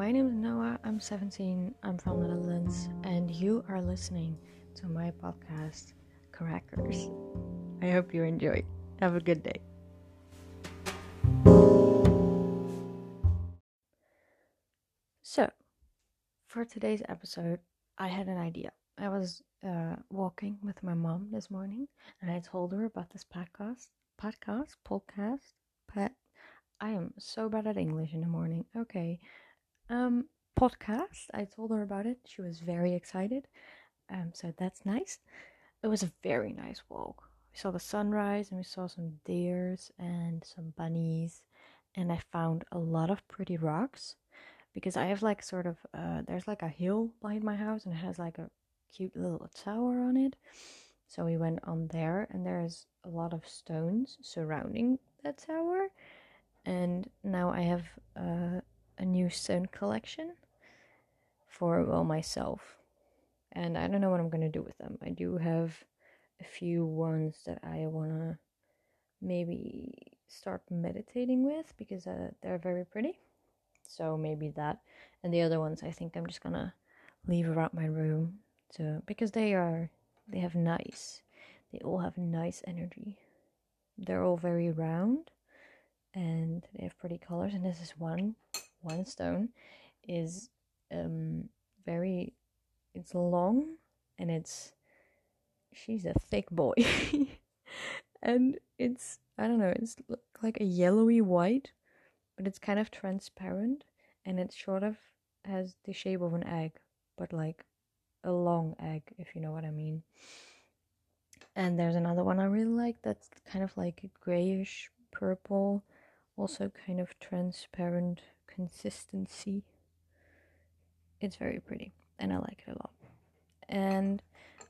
my name is Noah. I'm 17. I'm from the Netherlands, and you are listening to my podcast, Crackers. I hope you enjoy. Have a good day. So, for today's episode, I had an idea. I was uh, walking with my mom this morning, and I told her about this podcast, podcast, podcast, pet. I am so bad at English in the morning. Okay, um, podcast. I told her about it. She was very excited. Um, so that's nice. It was a very nice walk. We saw the sunrise and we saw some deers and some bunnies, and I found a lot of pretty rocks because I have like sort of uh, there's like a hill behind my house and it has like a cute little tower on it. So we went on there and there's a lot of stones surrounding that tower. And now I have uh, a new stone collection for well myself. And I don't know what I'm gonna do with them. I do have a few ones that I wanna maybe start meditating with because uh, they're very pretty. So maybe that. And the other ones I think I'm just gonna leave around my room to because they are they have nice they all have nice energy. They're all very round and they have pretty colors and this is one one stone is um very it's long and it's she's a thick boy. And it's i don't know it's like a yellowy white but it's kind of transparent and it sort of has the shape of an egg but like a long egg if you know what i mean. And there's another one i really like that's kind of like grayish purple also kind of transparent consistency. It's very pretty and I like it a lot. And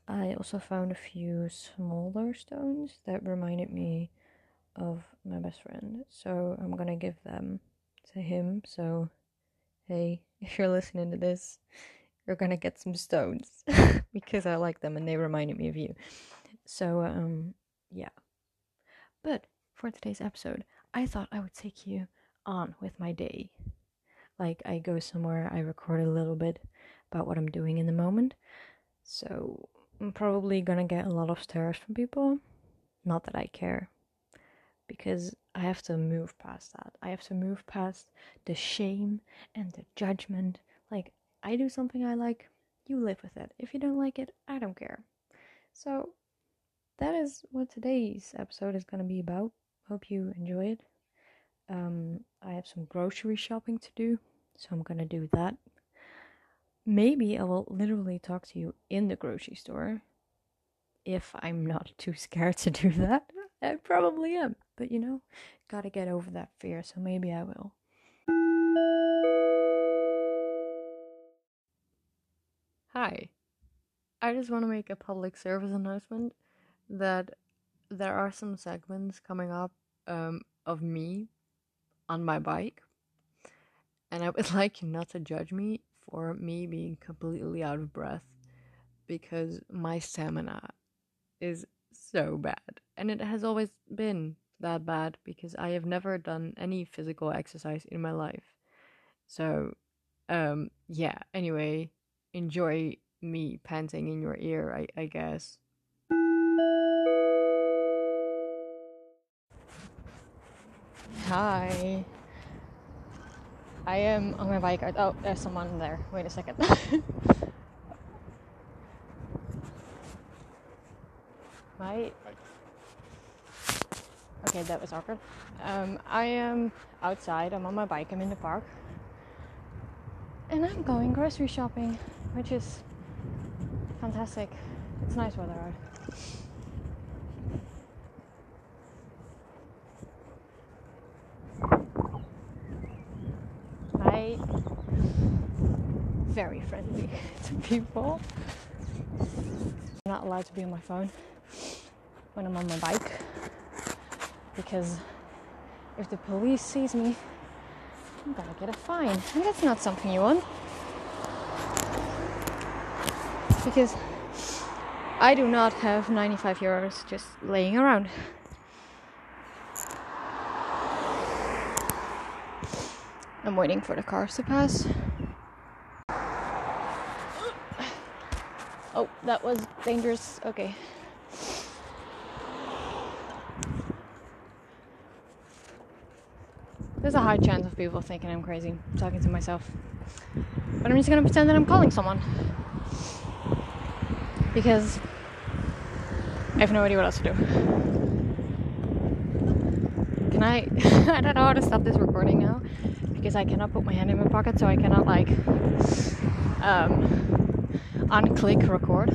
I also found a few smaller stones that reminded me of my best friend. So I'm gonna give them to him. So, hey, if you're listening to this, you're gonna get some stones because I like them and they reminded me of you. So, um, yeah. But for today's episode, I thought I would take you on with my day. Like, I go somewhere, I record a little bit about what I'm doing in the moment. So, I'm probably gonna get a lot of stares from people. Not that I care. Because I have to move past that. I have to move past the shame and the judgment. Like, I do something I like, you live with it. If you don't like it, I don't care. So, that is what today's episode is gonna be about. Hope you enjoy it. Um, I have some grocery shopping to do, so I'm gonna do that. Maybe I will literally talk to you in the grocery store if I'm not too scared to do that. I probably am, but you know, gotta get over that fear, so maybe I will. Hi, I just want to make a public service announcement that there are some segments coming up um, of me on my bike. And I would like you not to judge me for me being completely out of breath because my stamina is so bad. And it has always been that bad because I have never done any physical exercise in my life. So, um, yeah, anyway, enjoy me panting in your ear, I, I guess. Hi. I am on my bike. Oh, there's someone there. Wait a second. my. Okay, that was awkward. Um, I am outside. I'm on my bike. I'm in the park. And I'm going grocery shopping, which is fantastic. It's nice weather out. I very friendly to people. I'm not allowed to be on my phone when I'm on my bike because if the police sees me, I'm gonna get a fine. And that's not something you want. Because I do not have 95 euros just laying around. I'm waiting for the cars to pass. Oh, that was dangerous. Okay. There's a high chance of people thinking I'm crazy, talking to myself. But I'm just gonna pretend that I'm calling someone. Because I have no idea what else to do. Can I? I don't know how to stop this recording now because I cannot put my hand in my pocket, so I cannot like um, unclick record.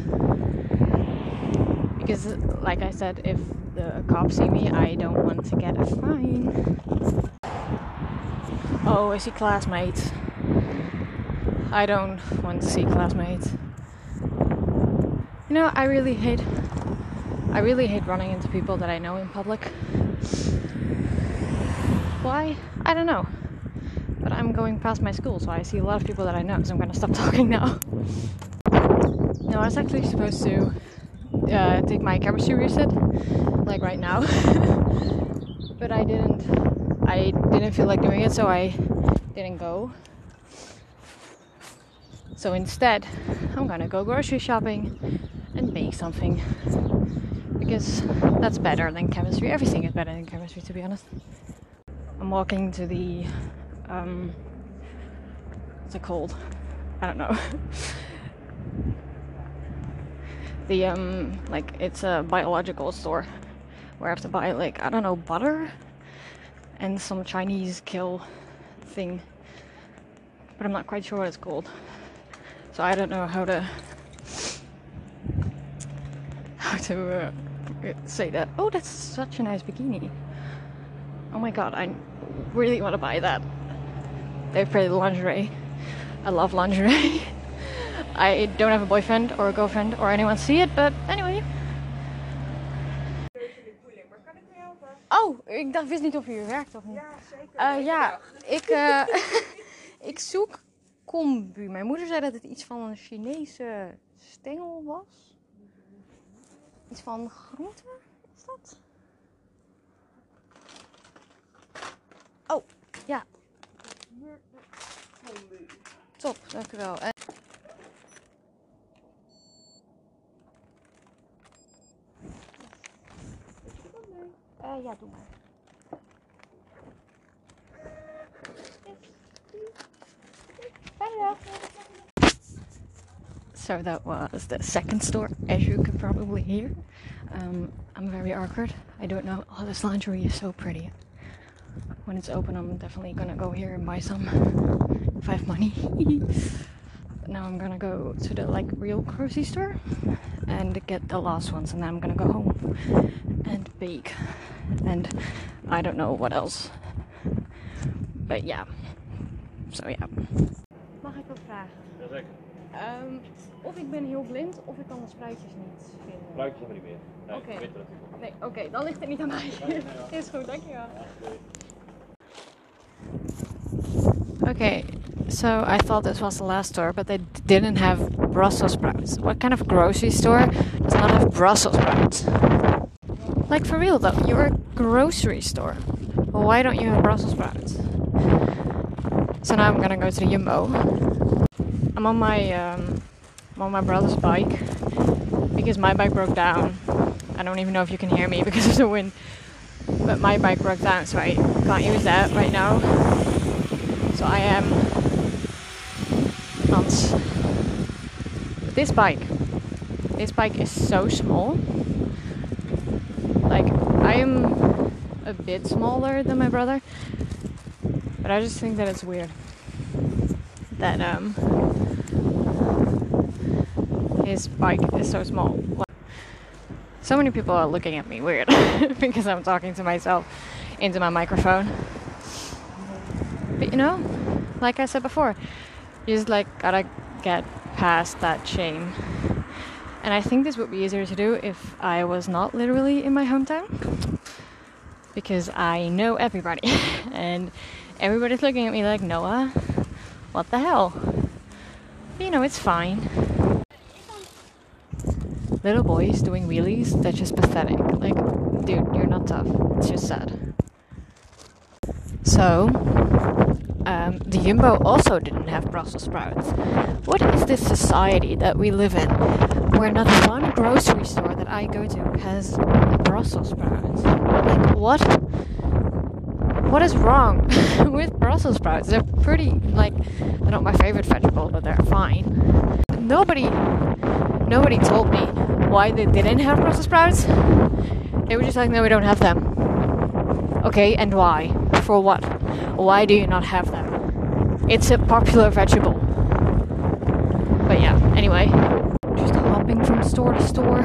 Because, like I said, if the cops see me, I don't want to get a fine. Oh, I see classmates. I don't want to see classmates. You know, I really hate. I really hate running into people that I know in public. Why? I don't know. But I'm going past my school, so I see a lot of people that I know, so I'm gonna stop talking now. No, I was actually supposed to uh, take my chemistry reset, like right now. but I didn't I didn't feel like doing it, so I didn't go. So instead, I'm gonna go grocery shopping and make something because that's better than chemistry. Everything is better than chemistry, to be honest. I'm walking to the um, what's it called? I don't know. the um, like it's a biological store where I have to buy like I don't know butter and some Chinese kill thing. But I'm not quite sure what it's called. So I don't know how to how to uh, say that. Oh, that's such a nice bikini. Oh my god, I really want to buy that. They've pretty lingerie. I love lingerie. I don't have a boyfriend or a girlfriend or anyone see it, but anyway. Oh, ik dacht, wist niet of u werkt of niet. Ja, zeker. Uh, ja, ik, uh, ik zoek kombu. Mijn moeder zei dat het iets van een Chinese stengel was. Iets van groente, is dat? Oh, ja. Top, dank So that was the second store, as you can probably hear. Um, I'm very awkward. I don't know. Oh, this lingerie is so pretty. When it's open, I'm definitely gonna go here and buy some if I have money. now I'm gonna go to the like real grocery store and get the last ones, and then I'm gonna go home and bake. And I don't know what else. But yeah. So yeah. Mag ik wat vragen? Jazeker. Um, of ik ben heel blind of ik kan de spruitjes niet vinden. Gebruik je hem niet meer. Nee, Oké. ik weet. Nee, oké, dan ligt het niet aan mij. Is goed, dankjewel. Okay, so I thought this was the last store, but they didn't have Brussels sprouts. What kind of grocery store does not have Brussels sprouts? Like for real though, you're a grocery store. Why don't you have Brussels sprouts? So now I'm gonna go to the Jumbo. I'm on my um, I'm on my brother's bike because my bike broke down. I don't even know if you can hear me because of the wind. But my bike broke down, so I can't use that right now. So I am on this bike. This bike is so small. Like I am a bit smaller than my brother, but I just think that it's weird that um his bike is so small. So many people are looking at me weird because I'm talking to myself into my microphone. But you know, like I said before, you just like gotta get past that shame. And I think this would be easier to do if I was not literally in my hometown. Because I know everybody. and everybody's looking at me like, Noah, what the hell? But, you know, it's fine. Little boys doing wheelies, that's just pathetic. Like, dude, you're not tough. It's just sad. So, um, the Jumbo also didn't have Brussels sprouts. What is this society that we live in where not one grocery store that I go to has Brussels sprouts? Like, what? What is wrong with Brussels sprouts? They're pretty, like, they're not my favorite vegetable, but they're fine. Nobody, nobody told me why they didn't have Brussels sprouts. They were just like, no, we don't have them. Okay, and why? For what? Why do you not have them? It's a popular vegetable. But yeah, anyway. Just hopping from store to store.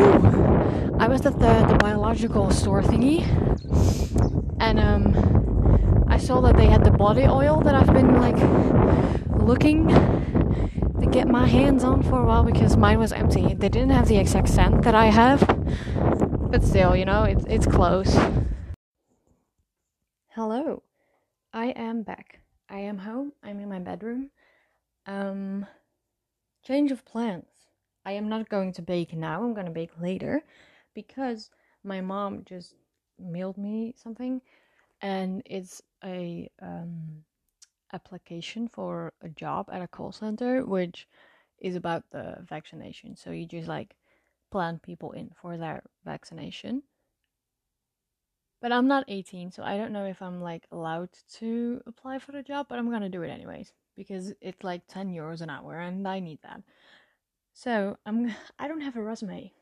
Ooh! I was at the, the biological store thingy. And um I saw that they had the body oil that I've been like looking to get my hands on for a while because mine was empty. They didn't have the exact scent that I have. But still, you know, it's it's close. Hello. I am back. I am home. I'm in my bedroom. Um change of plans. I am not going to bake now. I'm going to bake later because my mom just mailed me something and it's a um application for a job at a call center which is about the vaccination. So you just like plan people in for their vaccination but I'm not 18, so I don't know if I'm like allowed to apply for the job, but I'm gonna do it anyways because it's like 10 euros an hour and I need that. So I'm I don't have a resume.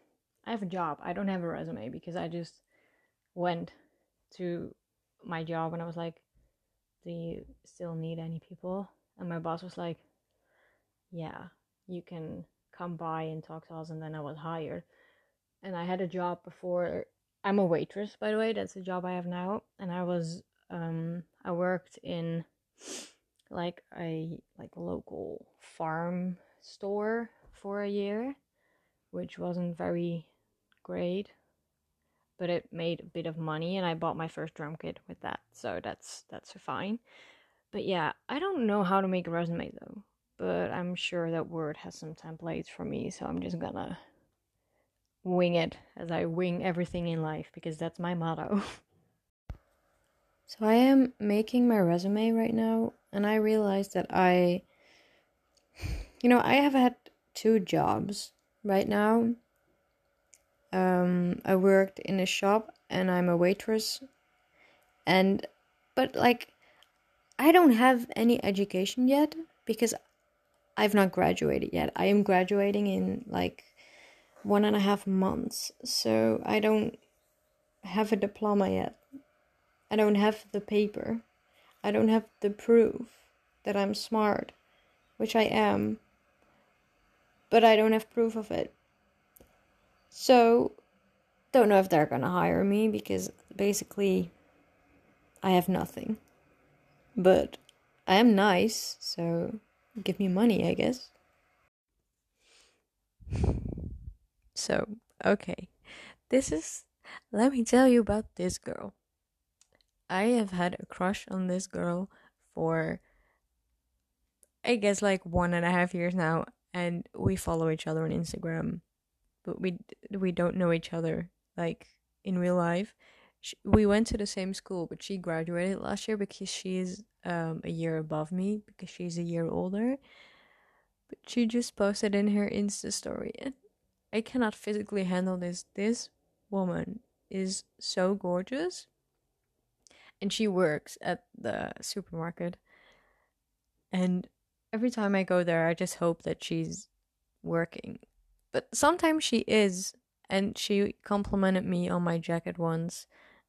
I have a job. I don't have a resume because I just went to my job and I was like, Do you still need any people? And my boss was like, Yeah, you can come by and talk to us and then I was hired. And I had a job before I'm a waitress, by the way. That's the job I have now, and I was um I worked in like a like local farm store for a year, which wasn't very great, but it made a bit of money, and I bought my first drum kit with that, so that's that's fine. But yeah, I don't know how to make a resume though, but I'm sure that Word has some templates for me, so I'm just gonna wing it as I wing everything in life because that's my motto. so I am making my resume right now and I realized that I you know, I have had two jobs right now. Um I worked in a shop and I'm a waitress and but like I don't have any education yet because I've not graduated yet. I am graduating in like one and a half months, so I don't have a diploma yet. I don't have the paper. I don't have the proof that I'm smart, which I am, but I don't have proof of it. So, don't know if they're gonna hire me because basically I have nothing. But I am nice, so give me money, I guess. So, okay. This is. Let me tell you about this girl. I have had a crush on this girl for. I guess like one and a half years now, and we follow each other on Instagram, but we we don't know each other like in real life. She, we went to the same school, but she graduated last year because she's um, a year above me because she's a year older. But she just posted in her Insta story, and I cannot physically handle this. This woman is so gorgeous. And she works at the supermarket. And every time I go there, I just hope that she's working. But sometimes she is. And she complimented me on my jacket once.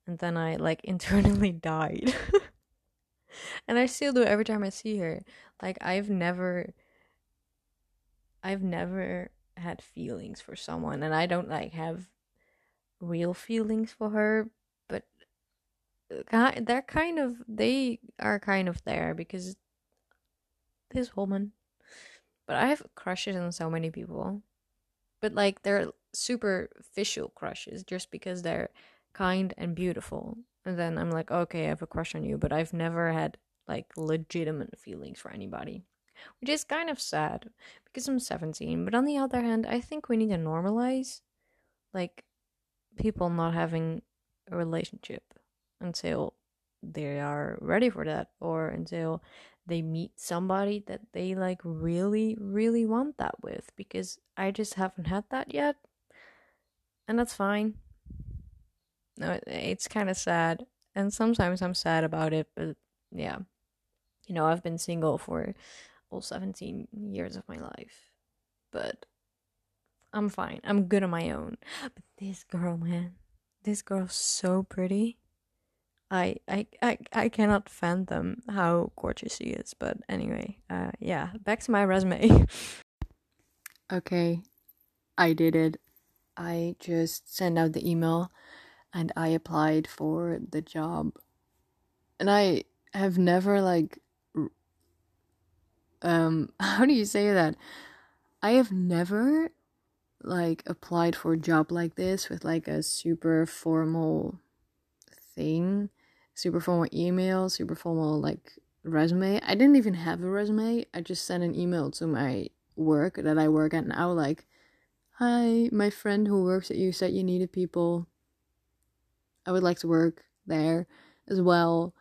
And then I like internally died. and I still do every time I see her. Like I've never I've never had feelings for someone and I don't like have real feelings for her but uh, they're kind of they are kind of there because this woman but I have crushes on so many people but like they're superficial crushes just because they're kind and beautiful and then I'm like okay I have a crush on you but I've never had like legitimate feelings for anybody which is kind of sad because I'm 17. But on the other hand, I think we need to normalize like people not having a relationship until they are ready for that or until they meet somebody that they like really really want that with because I just haven't had that yet. And that's fine. No, it's kind of sad. And sometimes I'm sad about it, but yeah. You know, I've been single for all 17 years of my life. But I'm fine. I'm good on my own. But this girl, man, this girl's so pretty. I I I, I cannot fathom how gorgeous she is. But anyway, uh, yeah. Back to my resume. okay, I did it. I just sent out the email, and I applied for the job. And I have never like um how do you say that? I have never like applied for a job like this with like a super formal thing, super formal email, super formal like resume. I didn't even have a resume. I just sent an email to my work that I work at now like Hi, my friend who works at you said you needed people. I would like to work there as well.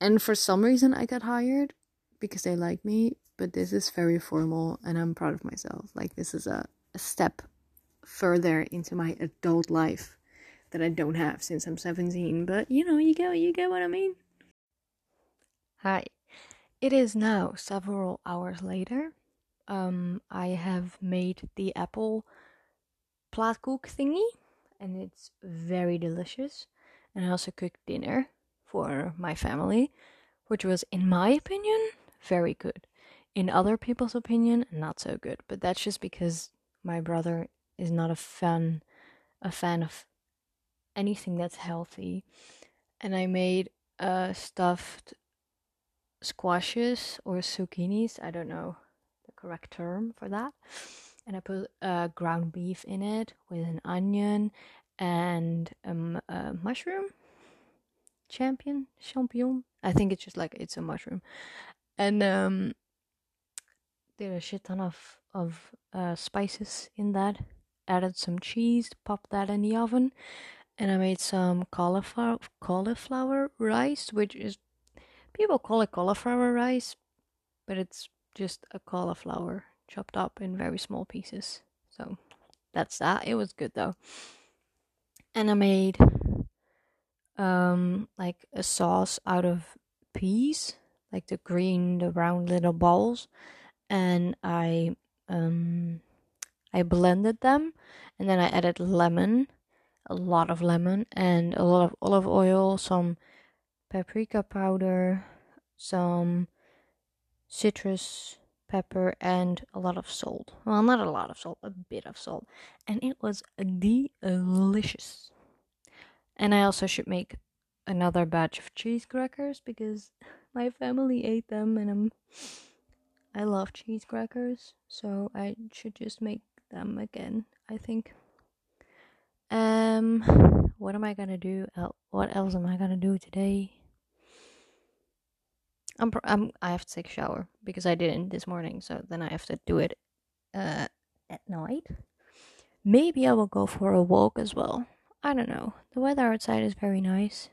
And for some reason I got hired because they like me, but this is very formal and I'm proud of myself. Like this is a, a step further into my adult life that I don't have since I'm 17, but you know, you get you get what I mean. Hi. It is now several hours later. Um I have made the apple plaatkoek thingy and it's very delicious. And I also cooked dinner for my family, which was in my opinion very good. In other people's opinion, not so good. But that's just because my brother is not a fan a fan of anything that's healthy. And I made uh stuffed squashes or zucchinis, I don't know the correct term for that. And I put uh, ground beef in it with an onion and um, a mushroom champion champignon i think it's just like it's a mushroom and um, did a shit ton of of uh, spices in that. Added some cheese, popped that in the oven, and I made some cauliflower cauliflower rice, which is people call it cauliflower rice, but it's just a cauliflower chopped up in very small pieces. So that's that. It was good though. And I made um like a sauce out of peas like the green, the round little balls, and I um I blended them, and then I added lemon, a lot of lemon, and a lot of olive oil, some paprika powder, some citrus pepper, and a lot of salt. Well, not a lot of salt, a bit of salt, and it was delicious. And I also should make another batch of cheese crackers because my family ate them and I'm I love cheese crackers, so I should just make them again, I think. Um what am I to do? What else am I to do today? I'm, I'm I have to take a shower because I didn't this morning, so then I have to do it uh at night. Maybe I will go for a walk as well. I don't know. The weather outside is very nice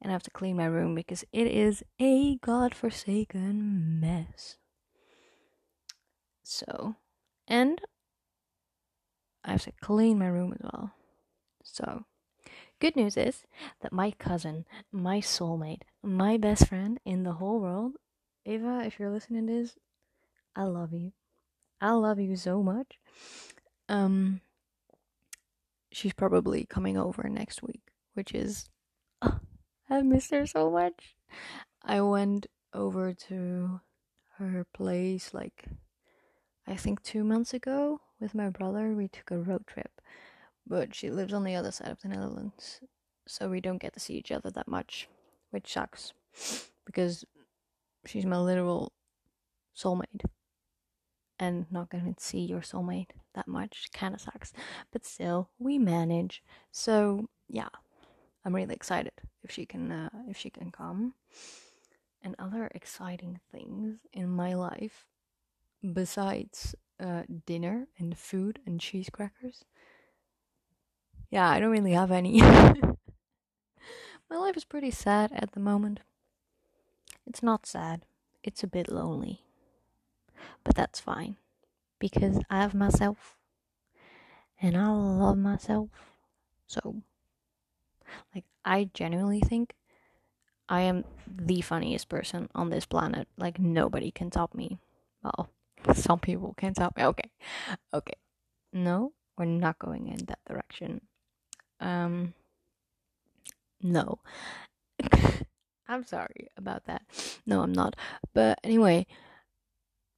and I have to clean my room because it is a godforsaken mess. So, and I have to clean my room as well. So, good news is that my cousin, my soulmate, my best friend in the whole world, Ava, if you're listening to this, I love you. I love you so much. Um, she's probably coming over next week, which is I miss her so much. I went over to her place like I think two months ago with my brother. We took a road trip, but she lives on the other side of the Netherlands, so we don't get to see each other that much, which sucks because she's my literal soulmate. And not gonna see your soulmate that much kind of sucks, but still, we manage. So, yeah, I'm really excited if she can uh, if she can come. And other exciting things in my life besides uh, dinner and food and cheese crackers. Yeah, I don't really have any. My life is pretty sad at the moment. It's not sad, it's a bit lonely. But that's fine because I have myself and I love myself. So, like, I genuinely think I am the funniest person on this planet. Like, nobody can top me. Well, some people can top me. Okay. Okay. No, we're not going in that direction. Um, no. I'm sorry about that. No, I'm not. But anyway,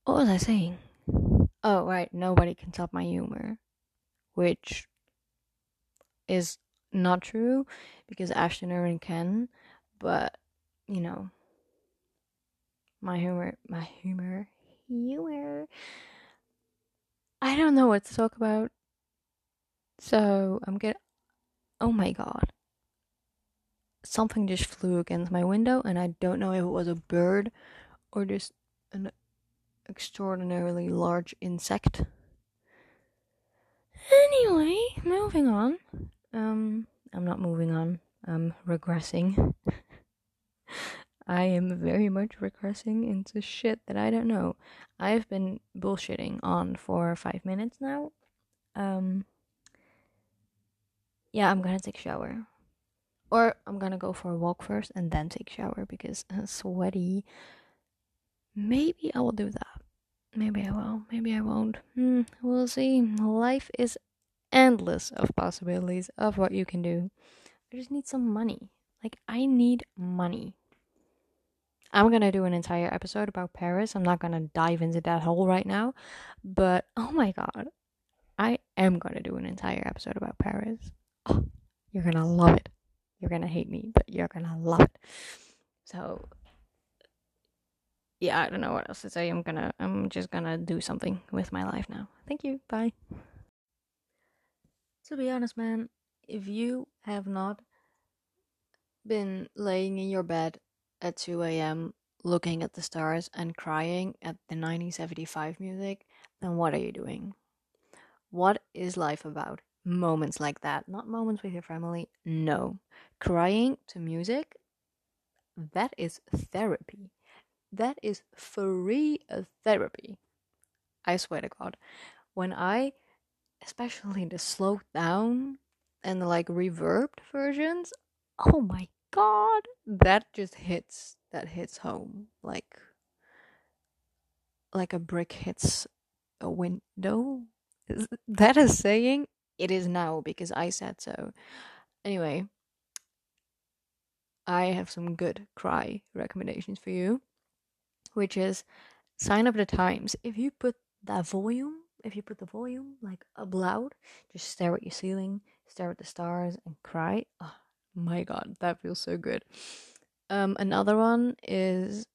what was I saying? Oh, right. Nobody can top my humor. Which is not true because Ashton Irwin can. But, you know, my humor, my humor, humor. I don't know what to talk about. So I'm gonna. Oh my god. Something just flew against my window, and I don't know if it was a bird or just an extraordinarily large insect. Anyway, moving on. Um, I'm not moving on. I'm regressing. I am very much regressing into shit that I don't know. I've been bullshitting on for five minutes now. Um, yeah, I'm gonna take a shower. Or I'm gonna go for a walk first and then take a shower because I'm sweaty. Maybe I will do that. Maybe I will. Maybe I won't. Hmm, we'll see. Life is endless of possibilities of what you can do. I just need some money. Like, I need money. I'm gonna do an entire episode about Paris. I'm not gonna dive into that hole right now. But oh my god, I am gonna do an entire episode about Paris. Oh, you're gonna love it. You're gonna hate me, but you're gonna love it. So yeah, I don't know what else to say. I'm gonna I'm just gonna do something with my life now. Thank you. Bye. To be honest, man, if you have not been laying in your bed at 2 a.m. looking at the stars and crying at the 1975 music, then what are you doing? What is life about? Moments like that, not moments with your family. No. Crying to music, that is therapy. That is free therapy. I swear to God. When I, especially the slowed down and the like reverbed versions, oh my god, that just hits that hits home like like a brick hits a window. Is that a saying? It is now because I said so. Anyway, I have some good cry recommendations for you, which is Sign of the Times. If you put that volume, if you put the volume like up loud, just stare at your ceiling, stare at the stars, and cry. Oh, my god, that feels so good. Um, another one is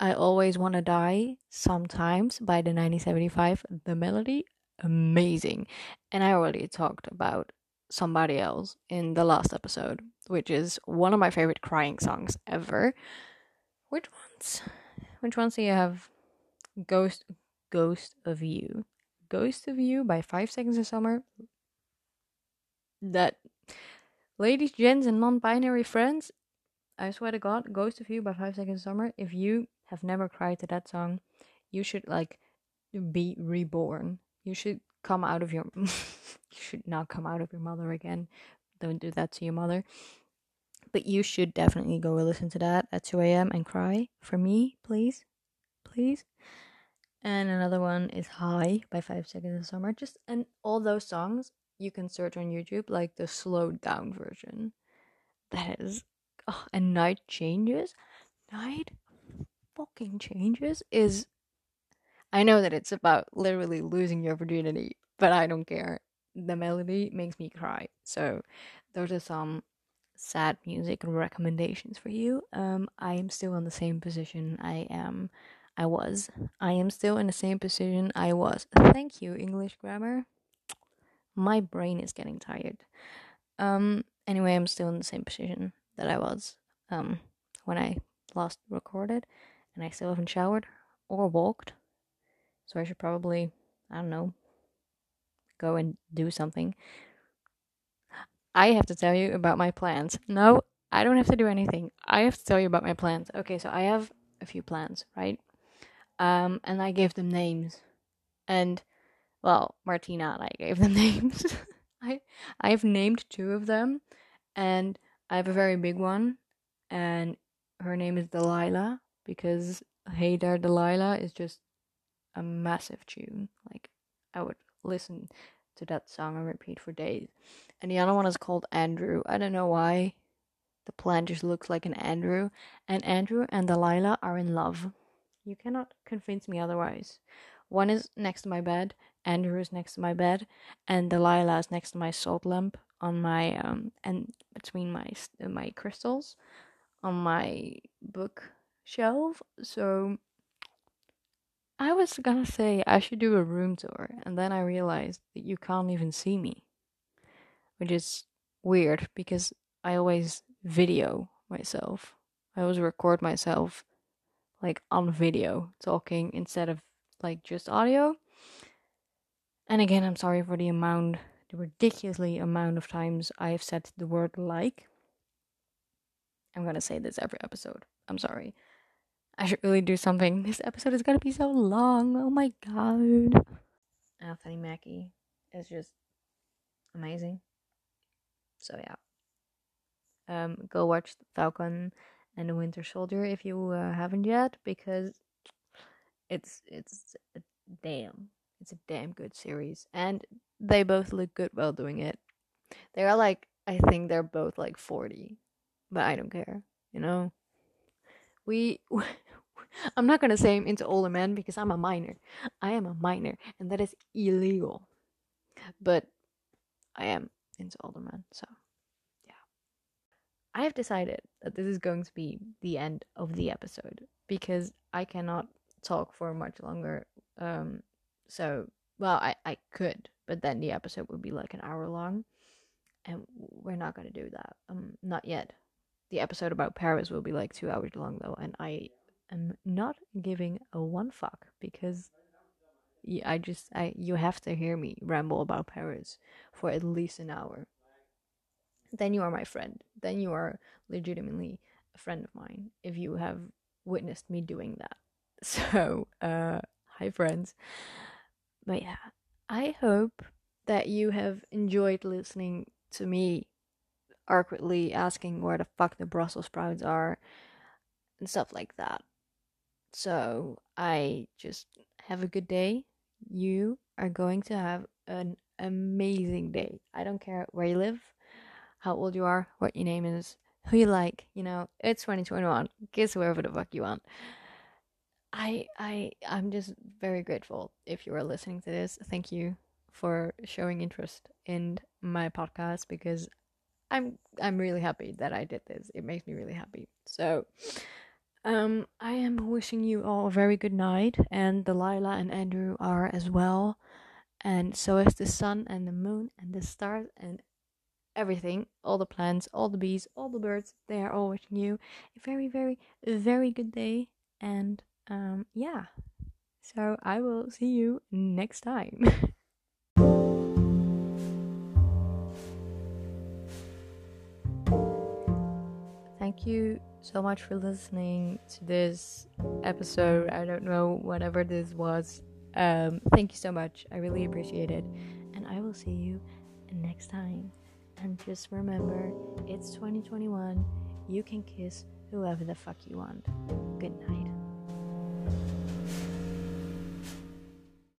I Always Want to Die Sometimes by the 1975. The melody, amazing. And I already talked about Somebody Else in the last episode, which is one of my favorite crying songs ever. Which ones? Which ones do you have? Ghost Ghost of You. Ghost of You by Five Seconds of Summer. That ladies, gents, and non-binary friends, I swear to God, Ghost of You by Five Seconds of Summer. If you have never cried to that song, you should like be reborn. You should come out of your. you should not come out of your mother again. Don't do that to your mother. But you should definitely go listen to that at 2 a.m. and cry for me, please, please. And another one is High by Five Seconds of Summer. Just and all those songs you can search on YouTube like the slowed down version. That is, oh, and Night Changes, Night fucking Changes is. I know that it's about literally losing your virginity, but I don't care. The melody makes me cry. So, those are some sad music recommendations for you. Um, I am still in the same position I am. I was. I am still in the same position I was. Thank you, English grammar my brain is getting tired. Um, anyway, I'm still in the same position that I was um, when I last recorded, and I still haven't showered or walked. So I should probably, I don't know, go and do something. I have to tell you about my plans. No, I don't have to do anything. I have to tell you about my plans. Okay, so I have a few plans, right? Um, and I gave them names. And well, Martina and I gave them names. I I've named two of them and I have a very big one and her name is Delilah because Hey There Delilah is just a massive tune. Like I would listen to that song on repeat for days. And the other one is called Andrew. I don't know why. The plant just looks like an Andrew. And Andrew and Delilah are in love. You cannot convince me otherwise. One is next to my bed, Andrew is next to my bed, and Delilah is next to my salt lamp on my um and between my my crystals on my bookshelf. So I was gonna say I should do a room tour, and then I realized that you can't even see me, which is weird because I always video myself. I always record myself like on video talking instead of like just audio. And again, I'm sorry for the amount, the ridiculously amount of times I have said the word like. I'm gonna say this every episode. I'm sorry. I should really do something. This episode is gonna be so long. Oh my god. Anthony Mackie is just amazing. So yeah. Um, go watch Falcon and the Winter Soldier if you uh, haven't yet, because it's it's a damn it's a damn good series, and they both look good while doing it. They are like I think they're both like forty, but I don't care. You know, we. I'm not gonna say I'm into older men because I'm a minor. I am a minor, and that is illegal. But I am into older men, so. I have decided that this is going to be the end of the episode because I cannot talk for much longer. Um, so well, I I could, but then the episode would be like an hour long, and we're not gonna do that. Um, not yet. The episode about Paris will be like two hours long though, and I am not giving a one fuck because I just I you have to hear me ramble about Paris for at least an hour. Then you are my friend. Then you are legitimately a friend of mine if you have witnessed me doing that. So, uh hi friends. But yeah, I hope that you have enjoyed listening to me awkwardly asking where the fuck the Brussels sprouts are and stuff like that. So I just have a good day. You are going to have an amazing day. I don't care where you live, how old you are, what your name is, who you like. You know, it's 2021. Kiss whoever the fuck you want. I I I'm just very grateful if you are listening to this. Thank you for showing interest in my podcast because I'm I'm really happy that I did this. It makes me really happy. So um I am wishing you all a very good night and Delilah and Andrew are as well. And so is the sun and the moon and the stars and everything, all the plants, all the bees, all the birds, they are all wishing you a very, very, very good day and um, yeah. So I will see you next time. Thank you so much for listening to this episode. I don't know whatever this was. Um, thank you so much. I really appreciate it. And I will see you next time. And just remember, it's 2021. You can kiss whoever the fuck you want. Good night.